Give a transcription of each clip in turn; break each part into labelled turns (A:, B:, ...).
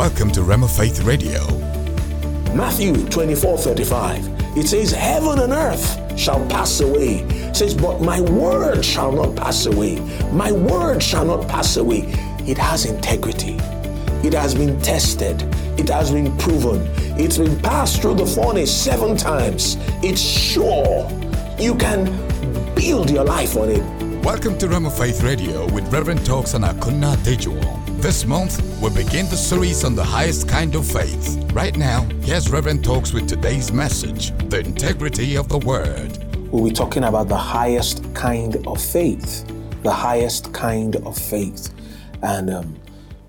A: Welcome to Rhema Faith Radio.
B: Matthew 24 35. It says, Heaven and earth shall pass away. It says, But my word shall not pass away. My word shall not pass away. It has integrity. It has been tested. It has been proven. It's been passed through the furnace seven times. It's sure. You can build your life on it.
A: Welcome to Rhema Faith Radio with Reverend Talks and Akuna Dejuo. This month, we begin the series on the highest kind of faith. Right now, here's Reverend Talks with today's message The Integrity of the Word.
B: We'll be talking about the highest kind of faith. The highest kind of faith. And um,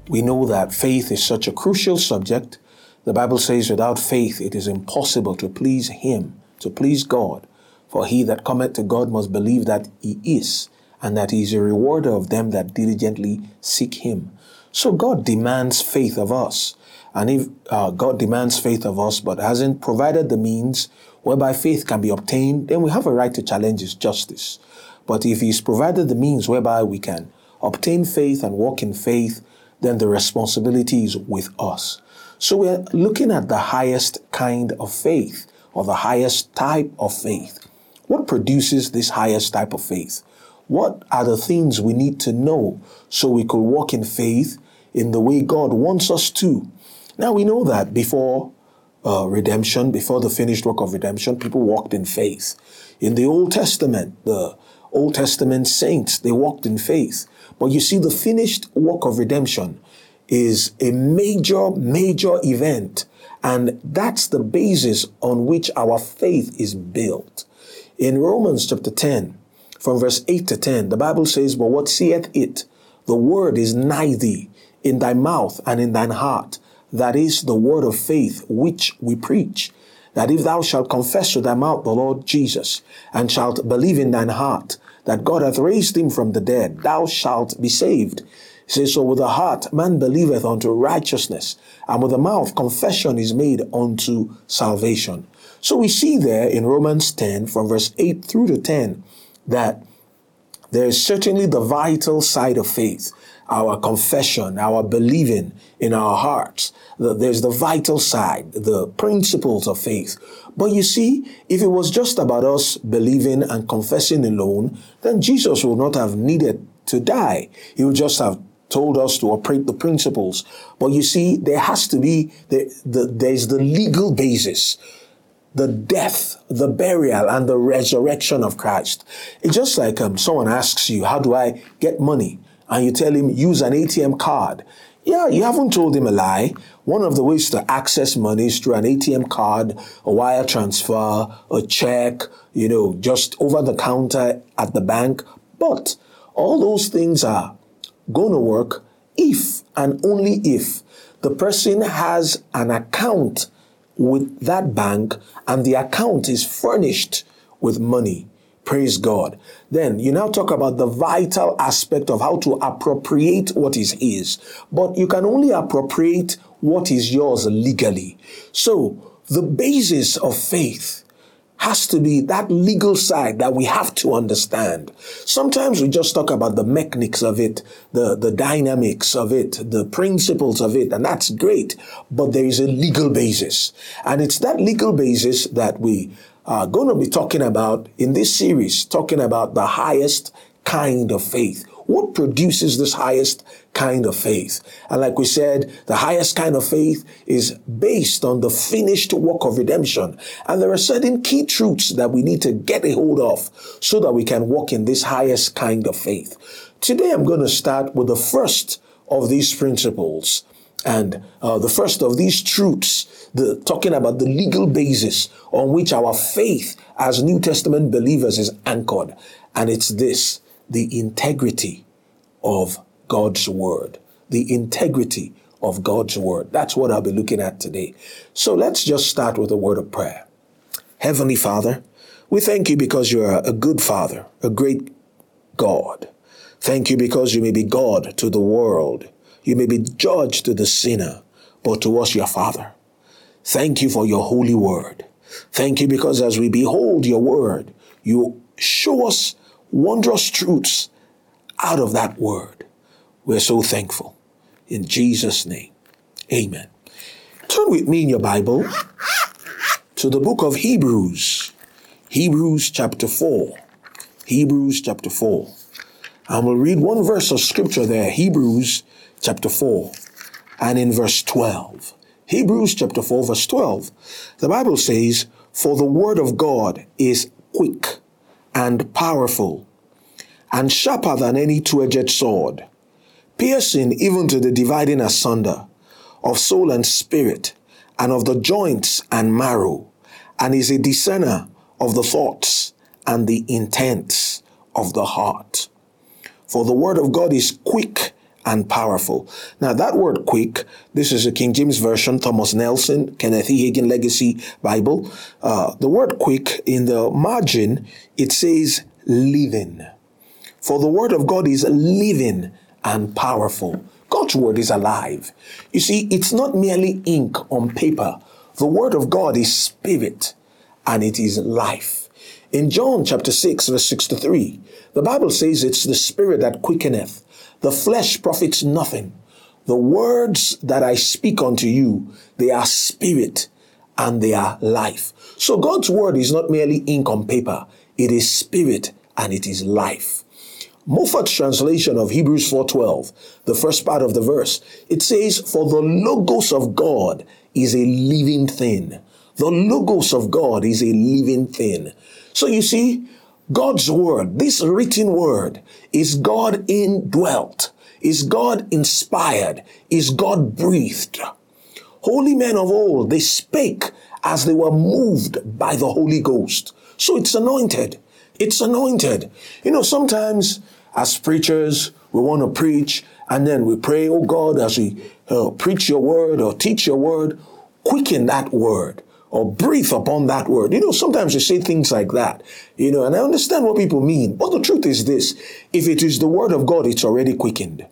B: we know that faith is such a crucial subject. The Bible says, without faith, it is impossible to please Him, to please God. For he that cometh to God must believe that He is, and that He is a rewarder of them that diligently seek Him. So God demands faith of us. And if uh, God demands faith of us but hasn't provided the means whereby faith can be obtained, then we have a right to challenge His justice. But if He's provided the means whereby we can obtain faith and walk in faith, then the responsibility is with us. So we're looking at the highest kind of faith or the highest type of faith. What produces this highest type of faith? What are the things we need to know so we could walk in faith in the way God wants us to? Now we know that before uh, redemption, before the finished work of redemption, people walked in faith. In the Old Testament, the Old Testament saints, they walked in faith. But you see, the finished work of redemption is a major, major event. And that's the basis on which our faith is built. In Romans chapter 10, from verse 8 to 10, the Bible says, But what seeth it? The word is nigh thee, in thy mouth and in thine heart. That is the word of faith which we preach. That if thou shalt confess with thy mouth the Lord Jesus, and shalt believe in thine heart that God hath raised him from the dead, thou shalt be saved. He says, So with the heart man believeth unto righteousness, and with the mouth confession is made unto salvation. So we see there in Romans 10, from verse 8 through to 10, that there is certainly the vital side of faith, our confession, our believing in our hearts. There's the vital side, the principles of faith. But you see, if it was just about us believing and confessing alone, then Jesus would not have needed to die. He would just have told us to operate the principles. But you see, there has to be, the, the, there's the legal basis the death, the burial, and the resurrection of Christ. It's just like um, someone asks you, How do I get money? And you tell him, Use an ATM card. Yeah, you haven't told him a lie. One of the ways to access money is through an ATM card, a wire transfer, a check, you know, just over the counter at the bank. But all those things are going to work if and only if the person has an account with that bank and the account is furnished with money. Praise God. Then you now talk about the vital aspect of how to appropriate what is his. But you can only appropriate what is yours legally. So the basis of faith has to be that legal side that we have to understand. Sometimes we just talk about the mechanics of it, the, the dynamics of it, the principles of it, and that's great. But there is a legal basis. And it's that legal basis that we are going to be talking about in this series, talking about the highest kind of faith. What produces this highest kind of faith? And like we said, the highest kind of faith is based on the finished work of redemption. And there are certain key truths that we need to get a hold of so that we can walk in this highest kind of faith. Today I'm going to start with the first of these principles. And uh, the first of these truths, the, talking about the legal basis on which our faith as New Testament believers is anchored. And it's this the integrity of God's word. The integrity of God's word. That's what I'll be looking at today. So let's just start with a word of prayer. Heavenly Father, we thank you because you're a good Father, a great God. Thank you because you may be God to the world. You may be judge to the sinner, but to us, your Father. Thank you for your holy word. Thank you because as we behold your word, you show us wondrous truths out of that word. We're so thankful. In Jesus' name, Amen. Turn with me in your Bible to the book of Hebrews. Hebrews chapter 4. Hebrews chapter 4. And we'll read one verse of scripture there, Hebrews chapter 4, and in verse 12. Hebrews chapter 4, verse 12. The Bible says, For the word of God is quick and powerful and sharper than any two-edged sword, piercing even to the dividing asunder of soul and spirit and of the joints and marrow, and is a discerner of the thoughts and the intents of the heart. For the word of God is quick and powerful. Now, that word quick, this is a King James Version, Thomas Nelson, Kenneth E. Hagin Legacy Bible. Uh, the word quick in the margin, it says living. For the word of God is living and powerful. God's word is alive. You see, it's not merely ink on paper. The word of God is spirit and it is life. In John chapter 6, verse 63, the Bible says it's the spirit that quickeneth the flesh profits nothing. The words that I speak unto you, they are spirit and they are life. So God's word is not merely ink on paper. It is spirit and it is life. Moffatt's translation of Hebrews 4:12, the first part of the verse, it says, "For the logos of God is a living thing." The logos of God is a living thing. So you see, God's word, this written word, is God indwelt, is God inspired, is God breathed. Holy men of old, they spake as they were moved by the Holy Ghost. So it's anointed. It's anointed. You know, sometimes as preachers, we want to preach and then we pray, oh God, as we uh, preach your word or teach your word, quicken that word or breathe upon that word. You know, sometimes you say things like that, you know, and I understand what people mean. But the truth is this if it is the word of God, it's already quickened.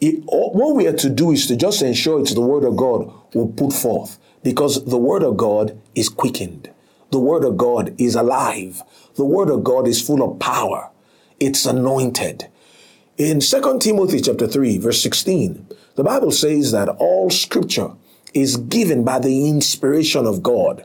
B: It, what we are to do is to just ensure it's the word of God will put forth because the word of God is quickened. The word of God is alive. The word of God is full of power. It's anointed. In 2 Timothy chapter 3 verse 16, the Bible says that all scripture is given by the inspiration of God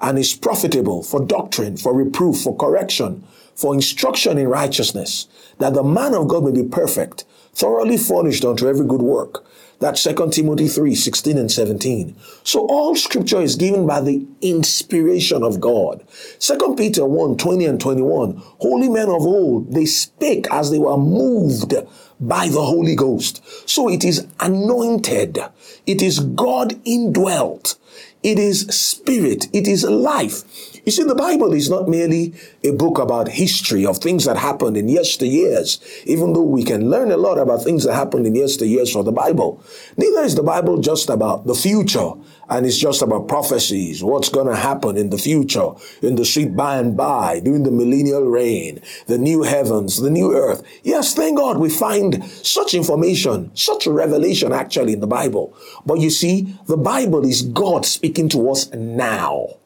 B: and is profitable for doctrine, for reproof, for correction, for instruction in righteousness, that the man of God may be perfect, thoroughly furnished unto every good work. That's 2 Timothy 3, 16 and 17. So all scripture is given by the inspiration of God. 2 Peter 1, 20 and 21. Holy men of old, they spake as they were moved by the Holy Ghost. So it is anointed. It is God indwelt. It is spirit. It is life. You see, the Bible is not merely a book about history of things that happened in yesteryears, even though we can learn a lot about things that happened in yesteryears from the Bible. Neither is the Bible just about the future and it's just about prophecies, what's going to happen in the future, in the sweet by and by, during the millennial reign, the new heavens, the new earth. Yes, thank God we find such information, such revelation actually in the Bible. But you see, the Bible is God speaking to us now.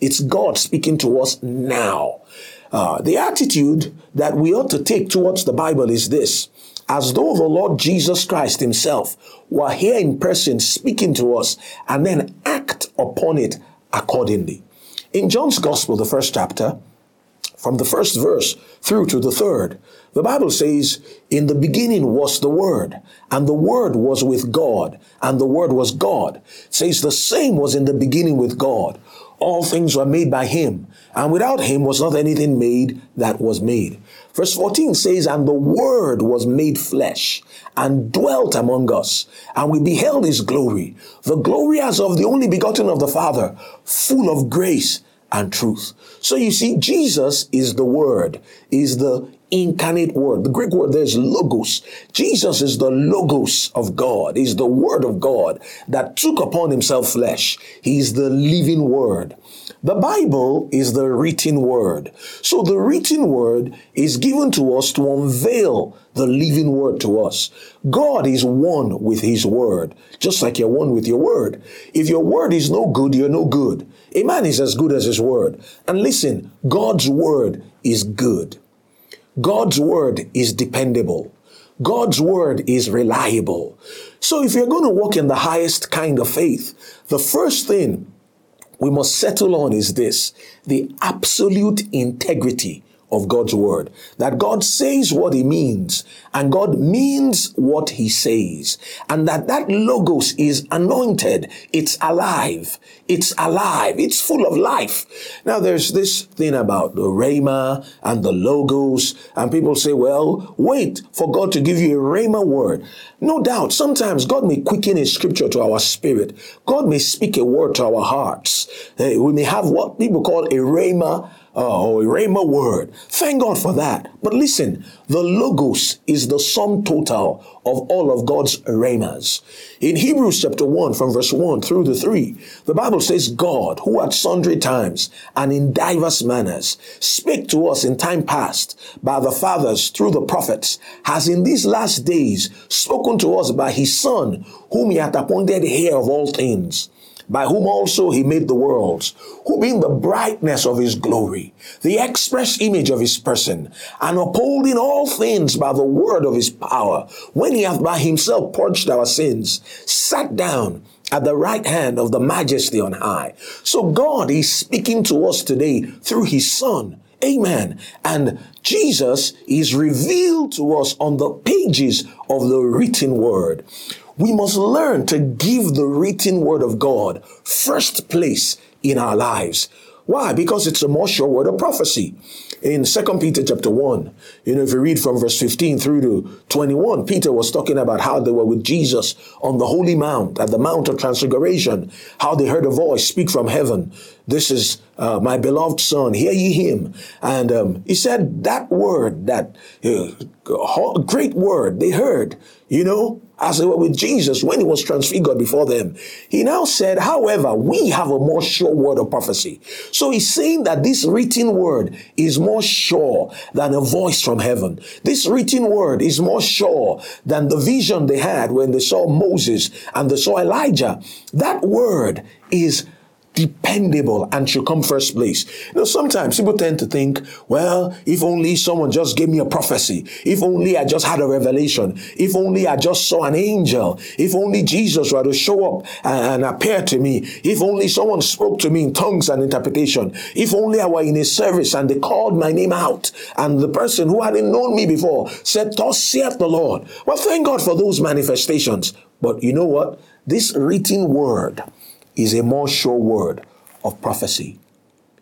B: It's God speaking to us now. Uh, the attitude that we ought to take towards the Bible is this as though the Lord Jesus Christ Himself were here in person speaking to us and then act upon it accordingly. In John's Gospel, the first chapter, from the first verse through to the third, the Bible says, In the beginning was the Word, and the Word was with God, and the Word was God. It says, The same was in the beginning with God. All things were made by Him, and without Him was not anything made that was made. Verse 14 says, And the Word was made flesh and dwelt among us, and we beheld His glory, the glory as of the only begotten of the Father, full of grace and truth. So you see, Jesus is the Word, is the incarnate word. The Greek word there is logos. Jesus is the logos of God. is the word of God that took upon himself flesh. He's the living word. The Bible is the written word. So the written word is given to us to unveil the living word to us. God is one with his word, just like you're one with your word. If your word is no good, you're no good. A man is as good as his word. And listen, God's word is good. God's word is dependable. God's word is reliable. So if you're going to walk in the highest kind of faith, the first thing we must settle on is this the absolute integrity of God's word. That God says what he means and God means what he says. And that that logos is anointed. It's alive. It's alive. It's full of life. Now there's this thing about the rhema and the logos and people say, well, wait for God to give you a rhema word. No doubt, sometimes God may quicken a scripture to our spirit. God may speak a word to our hearts. We may have what people call a rhema Oh, rhema word. Thank God for that. But listen, the logos is the sum total of all of God's rhemas. In Hebrews chapter 1 from verse 1 through the 3, the Bible says God, who at sundry times and in divers manners spake to us in time past by the fathers through the prophets, has in these last days spoken to us by his son, whom he hath appointed heir of all things by whom also he made the worlds, who being the brightness of his glory, the express image of his person, and upholding all things by the word of his power, when he hath by himself purged our sins, sat down at the right hand of the majesty on high. So God is speaking to us today through his son. Amen. And Jesus is revealed to us on the pages of the written word we must learn to give the written word of God first place in our lives. Why? Because it's a more sure word of prophecy. In 2 Peter chapter 1, you know, if you read from verse 15 through to 21, Peter was talking about how they were with Jesus on the Holy Mount, at the Mount of Transfiguration, how they heard a voice speak from heaven. This is uh, my beloved son, hear ye him. And um, he said that word, that uh, great word they heard, you know, as they were with Jesus when he was transfigured before them. He now said, however, we have a more sure word of prophecy. So he's saying that this written word is more sure than a voice from heaven. This written word is more sure than the vision they had when they saw Moses and they saw Elijah. That word is dependable and should come first place. You know, sometimes people tend to think, well, if only someone just gave me a prophecy, if only I just had a revelation, if only I just saw an angel, if only Jesus were to show up and, and appear to me, if only someone spoke to me in tongues and interpretation, if only I were in a service and they called my name out and the person who hadn't known me before said, Thus saith the Lord. Well, thank God for those manifestations. But you know what? This written word, is a more sure word of prophecy.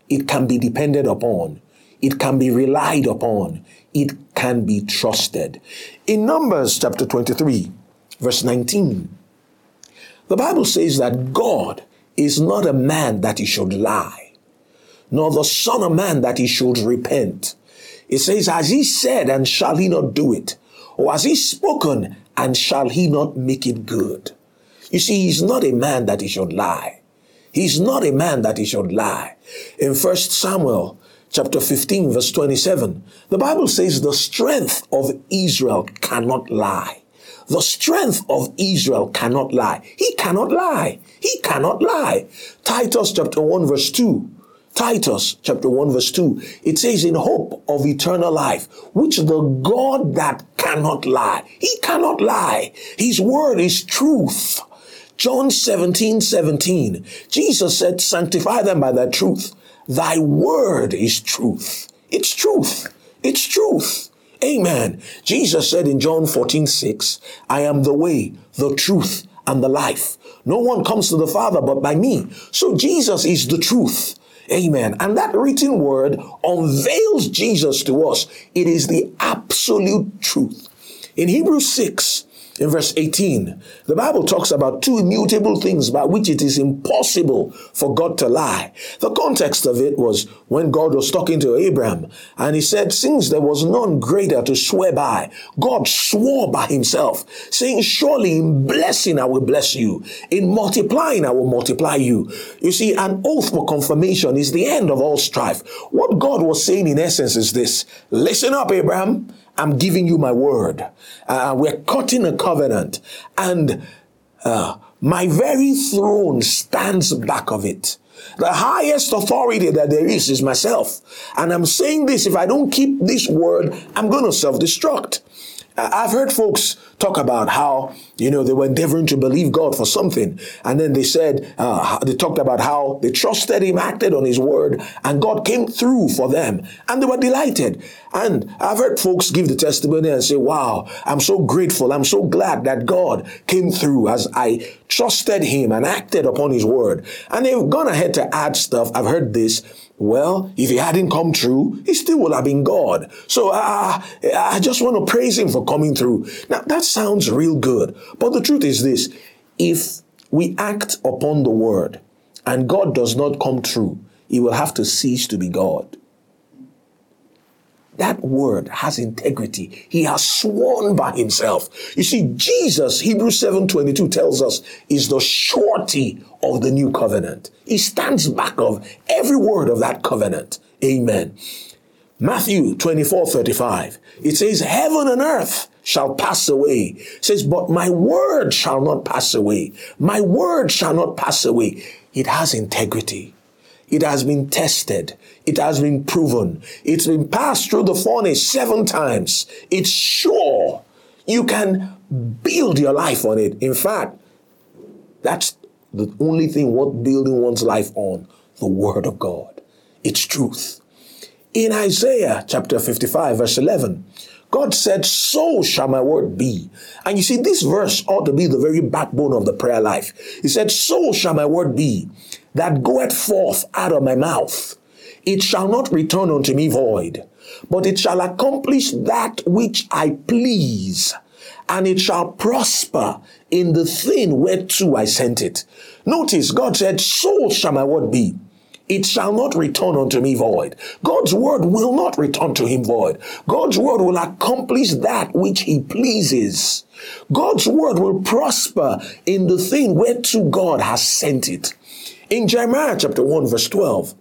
B: It can be depended upon. It can be relied upon. It can be trusted. In Numbers chapter 23, verse 19, the Bible says that God is not a man that he should lie, nor the Son of Man that he should repent. It says, Has he said, and shall he not do it? Or has he spoken, and shall he not make it good? You see, he's not a man that he should lie. He's not a man that he should lie. In 1 Samuel chapter 15 verse 27, the Bible says the strength of Israel cannot lie. The strength of Israel cannot lie. He cannot lie. He cannot lie. Titus chapter 1 verse 2. Titus chapter 1 verse 2. It says in hope of eternal life, which the God that cannot lie. He cannot lie. His word is truth. John 17, 17, Jesus said, sanctify them by thy truth. Thy word is truth. It's truth. It's truth. Amen. Jesus said in John 14, 6, I am the way, the truth, and the life. No one comes to the Father but by me. So Jesus is the truth. Amen. And that written word unveils Jesus to us. It is the absolute truth. In Hebrews 6, in verse 18, the Bible talks about two immutable things by which it is impossible for God to lie. The context of it was when God was talking to Abraham and he said, since there was none greater to swear by, God swore by himself, saying, surely in blessing I will bless you. In multiplying I will multiply you. You see, an oath for confirmation is the end of all strife. What God was saying in essence is this, listen up, Abraham. I'm giving you my word. Uh, we're cutting a covenant. And uh, my very throne stands back of it. The highest authority that there is is myself. And I'm saying this if I don't keep this word, I'm going to self destruct. I've heard folks talk about how, you know, they were endeavoring to believe God for something. And then they said, uh, they talked about how they trusted Him, acted on His word, and God came through for them. And they were delighted. And I've heard folks give the testimony and say, wow, I'm so grateful. I'm so glad that God came through as I trusted Him and acted upon His word. And they've gone ahead to add stuff. I've heard this well, if he hadn't come true, he still would have been God. So uh, I just want to praise him for coming through. Now, that sounds real good. But the truth is this if we act upon the word and God does not come true, he will have to cease to be God. That word has integrity. He has sworn by himself. You see, Jesus, Hebrews 7:22 tells us, is the surety of the new covenant. He stands back of every word of that covenant. Amen. Matthew 24, 35. It says, Heaven and earth shall pass away. It says, But my word shall not pass away. My word shall not pass away. It has integrity. It has been tested. It has been proven. It's been passed through the furnace seven times. It's sure. You can build your life on it. In fact, that's the only thing worth building one's life on the Word of God. It's truth. In Isaiah chapter 55, verse 11, God said, So shall my word be. And you see, this verse ought to be the very backbone of the prayer life. He said, So shall my word be that goeth forth out of my mouth. It shall not return unto me void, but it shall accomplish that which I please, and it shall prosper in the thing whereto I sent it. Notice God said, So shall my word be. It shall not return unto me void. God's word will not return to him void. God's word will accomplish that which he pleases. God's word will prosper in the thing whereto God has sent it. In Jeremiah chapter 1 verse 12,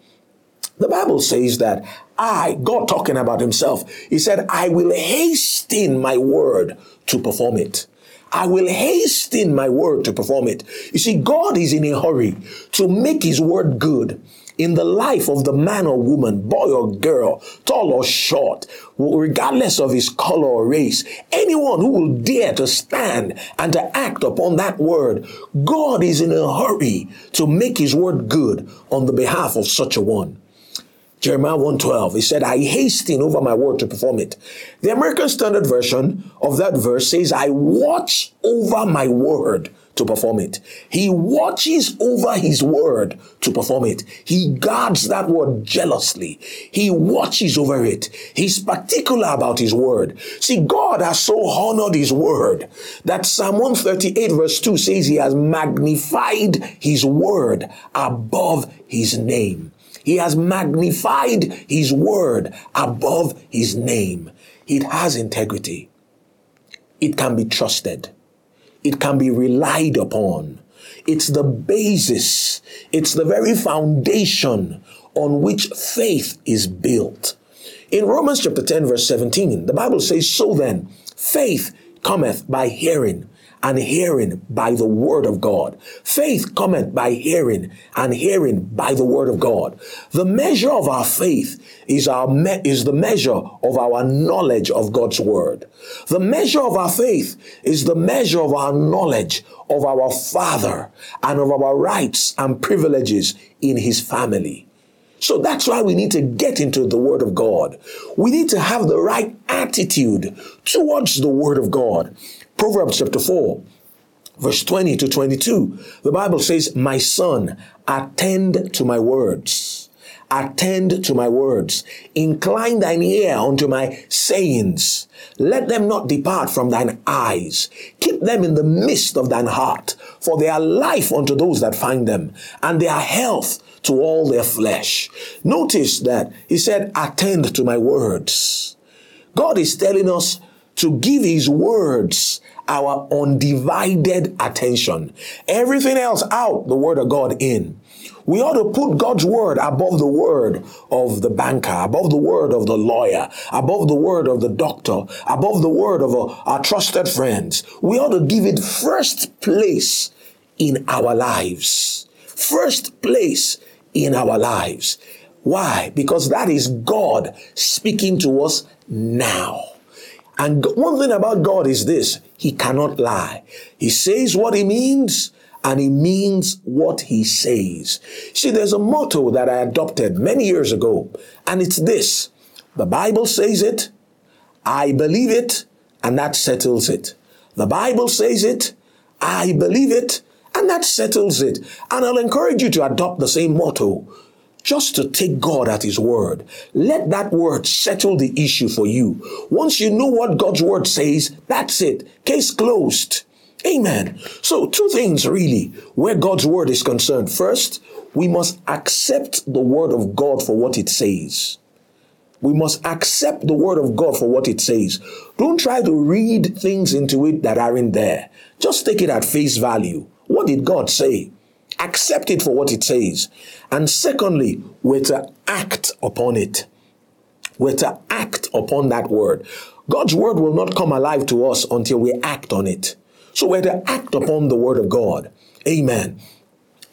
B: the Bible says that I, God talking about himself, he said, I will hasten my word to perform it. I will hasten my word to perform it. You see, God is in a hurry to make his word good in the life of the man or woman, boy or girl, tall or short, regardless of his color or race, anyone who will dare to stand and to act upon that word, God is in a hurry to make his word good on the behalf of such a one. Jeremiah 1:12. He said, I hasten over my word to perform it. The American Standard Version of that verse says, I watch over my word to perform it. He watches over his word to perform it. He guards that word jealously. He watches over it. He's particular about his word. See, God has so honored his word that Psalm 138 verse 2 says he has magnified his word above his name. He has magnified his word above his name. It has integrity. It can be trusted. It can be relied upon. It's the basis. It's the very foundation on which faith is built. In Romans chapter 10 verse 17, the Bible says, So then, faith cometh by hearing, and hearing by the word of God. Faith cometh by hearing and hearing by the word of God. The measure of our faith is our me- is the measure of our knowledge of God's word. The measure of our faith is the measure of our knowledge of our Father and of our rights and privileges in his family. So that's why we need to get into the Word of God. We need to have the right attitude towards the Word of God. Proverbs chapter 4, verse 20 to 22, the Bible says, My son, attend to my words. Attend to my words. Incline thine ear unto my sayings. Let them not depart from thine eyes. Keep them in the midst of thine heart, for they are life unto those that find them, and they are health to all their flesh. Notice that he said, attend to my words. God is telling us to give his words our undivided attention. Everything else out, the word of God in. We ought to put God's word above the word of the banker, above the word of the lawyer, above the word of the doctor, above the word of our, trusted friends. We ought to give it first place in our lives. First place in our lives. Why? Because that is God speaking to us now. And one thing about God is this He cannot lie. He says what He means, and He means what He says. See, there's a motto that I adopted many years ago, and it's this The Bible says it, I believe it, and that settles it. The Bible says it, I believe it, and that settles it. And I'll encourage you to adopt the same motto just to take God at His word. Let that word settle the issue for you. Once you know what God's word says, that's it. Case closed. Amen. So, two things really where God's word is concerned. First, we must accept the word of God for what it says. We must accept the word of God for what it says. Don't try to read things into it that aren't there. Just take it at face value. What did God say? Accept it for what it says. And secondly, we're to act upon it. We're to act upon that word. God's word will not come alive to us until we act on it. So we're to act upon the word of God. Amen.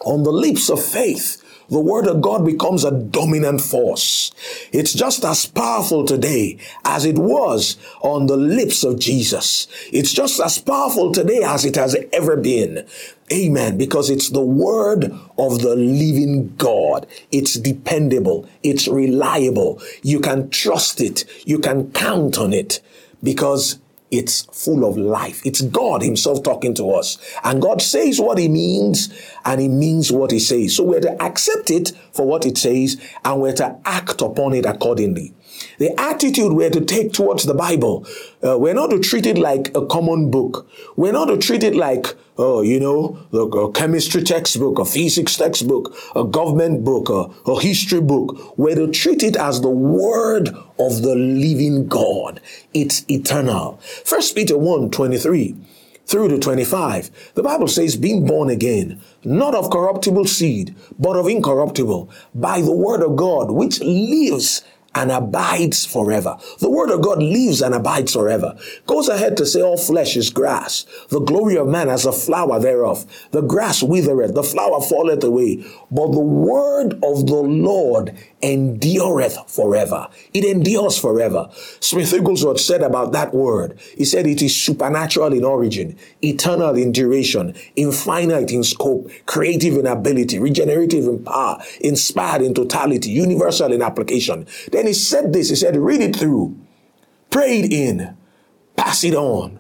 B: On the lips of faith, the word of God becomes a dominant force. It's just as powerful today as it was on the lips of Jesus. It's just as powerful today as it has ever been. Amen. Because it's the word of the living God. It's dependable. It's reliable. You can trust it. You can count on it because it's full of life. It's God Himself talking to us. And God says what He means, and He means what He says. So we're to accept it for what it says, and we're to act upon it accordingly. The attitude we're to take towards the Bible, uh, we're not to treat it like a common book. We're not to treat it like, oh, you know, a, chemistry textbook, a physics textbook, a government book, a, a history book. We're to treat it as the word of the living God. It's eternal. First Peter 1 23 through to 25, the Bible says, being born again, not of corruptible seed, but of incorruptible, by the word of God, which lives and abides forever. The word of God lives and abides forever. Goes ahead to say all flesh is grass. The glory of man as a flower thereof. The grass withereth, the flower falleth away. But the word of the Lord endureth forever. It endures forever. Smith Wigglesworth said about that word, he said it is supernatural in origin, eternal in duration, infinite in scope, creative in ability, regenerative in power, inspired in totality, universal in application. Then he said this, he said, read it through, pray it in, pass it on.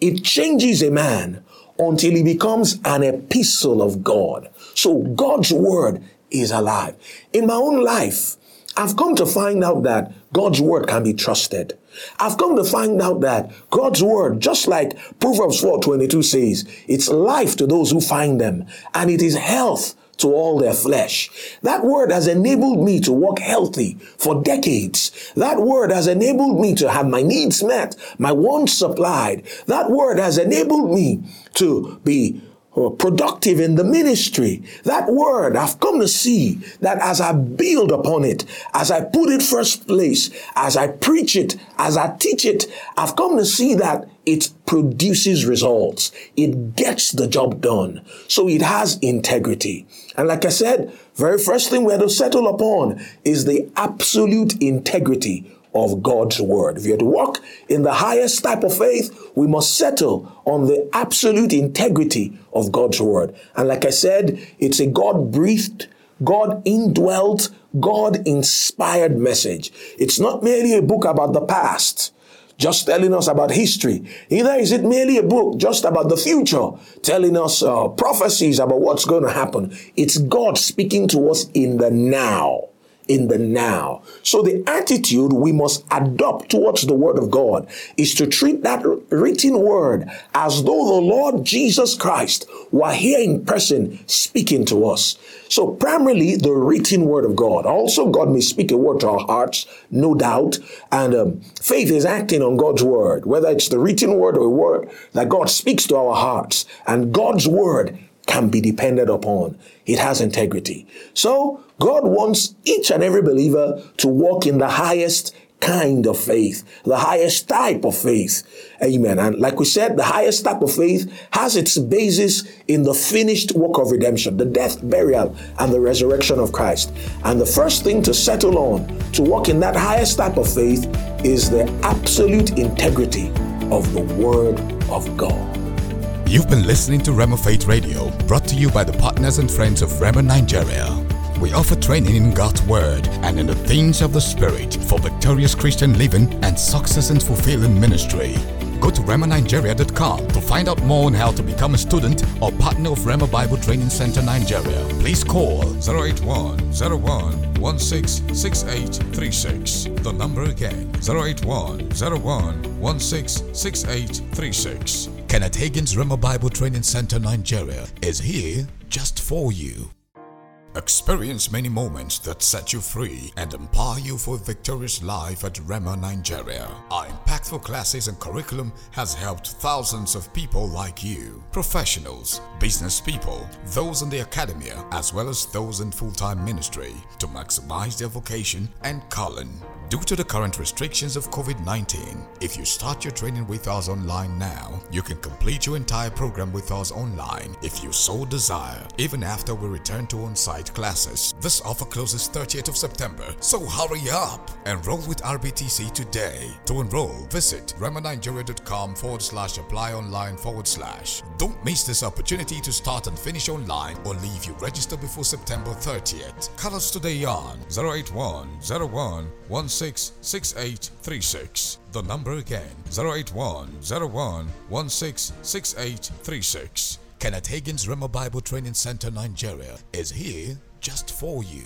B: It changes a man until he becomes an epistle of God. So God's word is alive. In my own life, I've come to find out that God's word can be trusted. I've come to find out that God's word, just like Proverbs 4:22 says, it's life to those who find them, and it is health to all their flesh. That word has enabled me to walk healthy for decades. That word has enabled me to have my needs met, my wants supplied. That word has enabled me to be productive in the ministry. That word, I've come to see that as I build upon it, as I put it first place, as I preach it, as I teach it, I've come to see that it produces results. It gets the job done. So it has integrity. And like I said, very first thing we have to settle upon is the absolute integrity of God's word. If you're to walk in the highest type of faith, we must settle on the absolute integrity of God's word. And like I said, it's a God breathed, God indwelt, God inspired message. It's not merely a book about the past just telling us about history. Either is it merely a book just about the future, telling us uh, prophecies about what's going to happen. It's God speaking to us in the now in the now. So the attitude we must adopt towards the word of God is to treat that written word as though the Lord Jesus Christ were here in person speaking to us. So primarily the written word of God. Also God may speak a word to our hearts, no doubt. And um, faith is acting on God's word, whether it's the written word or a word that God speaks to our hearts. And God's word can be depended upon. It has integrity. So God wants each and every believer to walk in the highest kind of faith, the highest type of faith. Amen. And like we said, the highest type of faith has its basis in the finished work of redemption, the death, burial, and the resurrection of Christ. And the first thing to settle on to walk in that highest type of faith is the absolute integrity of the Word of God.
A: You've been listening to Rhema Faith Radio, brought to you by the partners and friends of Rhema Nigeria. We offer training in God's Word and in the things of the Spirit for victorious Christian living and success in fulfilling ministry. Go to RhemaNigeria.com to find out more on how to become a student or partner of Rhema Bible Training Center Nigeria. Please call 081 01 166836. The number again 081 01 166836. Kenneth Hagin's Rhema Bible Training Center Nigeria is here just for you. Experience many moments that set you free and empower you for a victorious life at Rhema Nigeria. Our impactful classes and curriculum has helped thousands of people like you, professionals, business people, those in the academia, as well as those in full-time ministry, to maximize their vocation and calling. Due to the current restrictions of COVID 19, if you start your training with us online now, you can complete your entire program with us online if you so desire, even after we return to on site classes. This offer closes 30th of September, so hurry up! Enroll with RBTC today. To enroll, visit rhemanigeria.com forward slash apply online forward slash. Don't miss this opportunity to start and finish online only if you register before September 30th. Call us today on 081 01 166836. The number again 081 01 166836. Kenneth Hagin's Rhema Bible Training Center Nigeria is here just for you.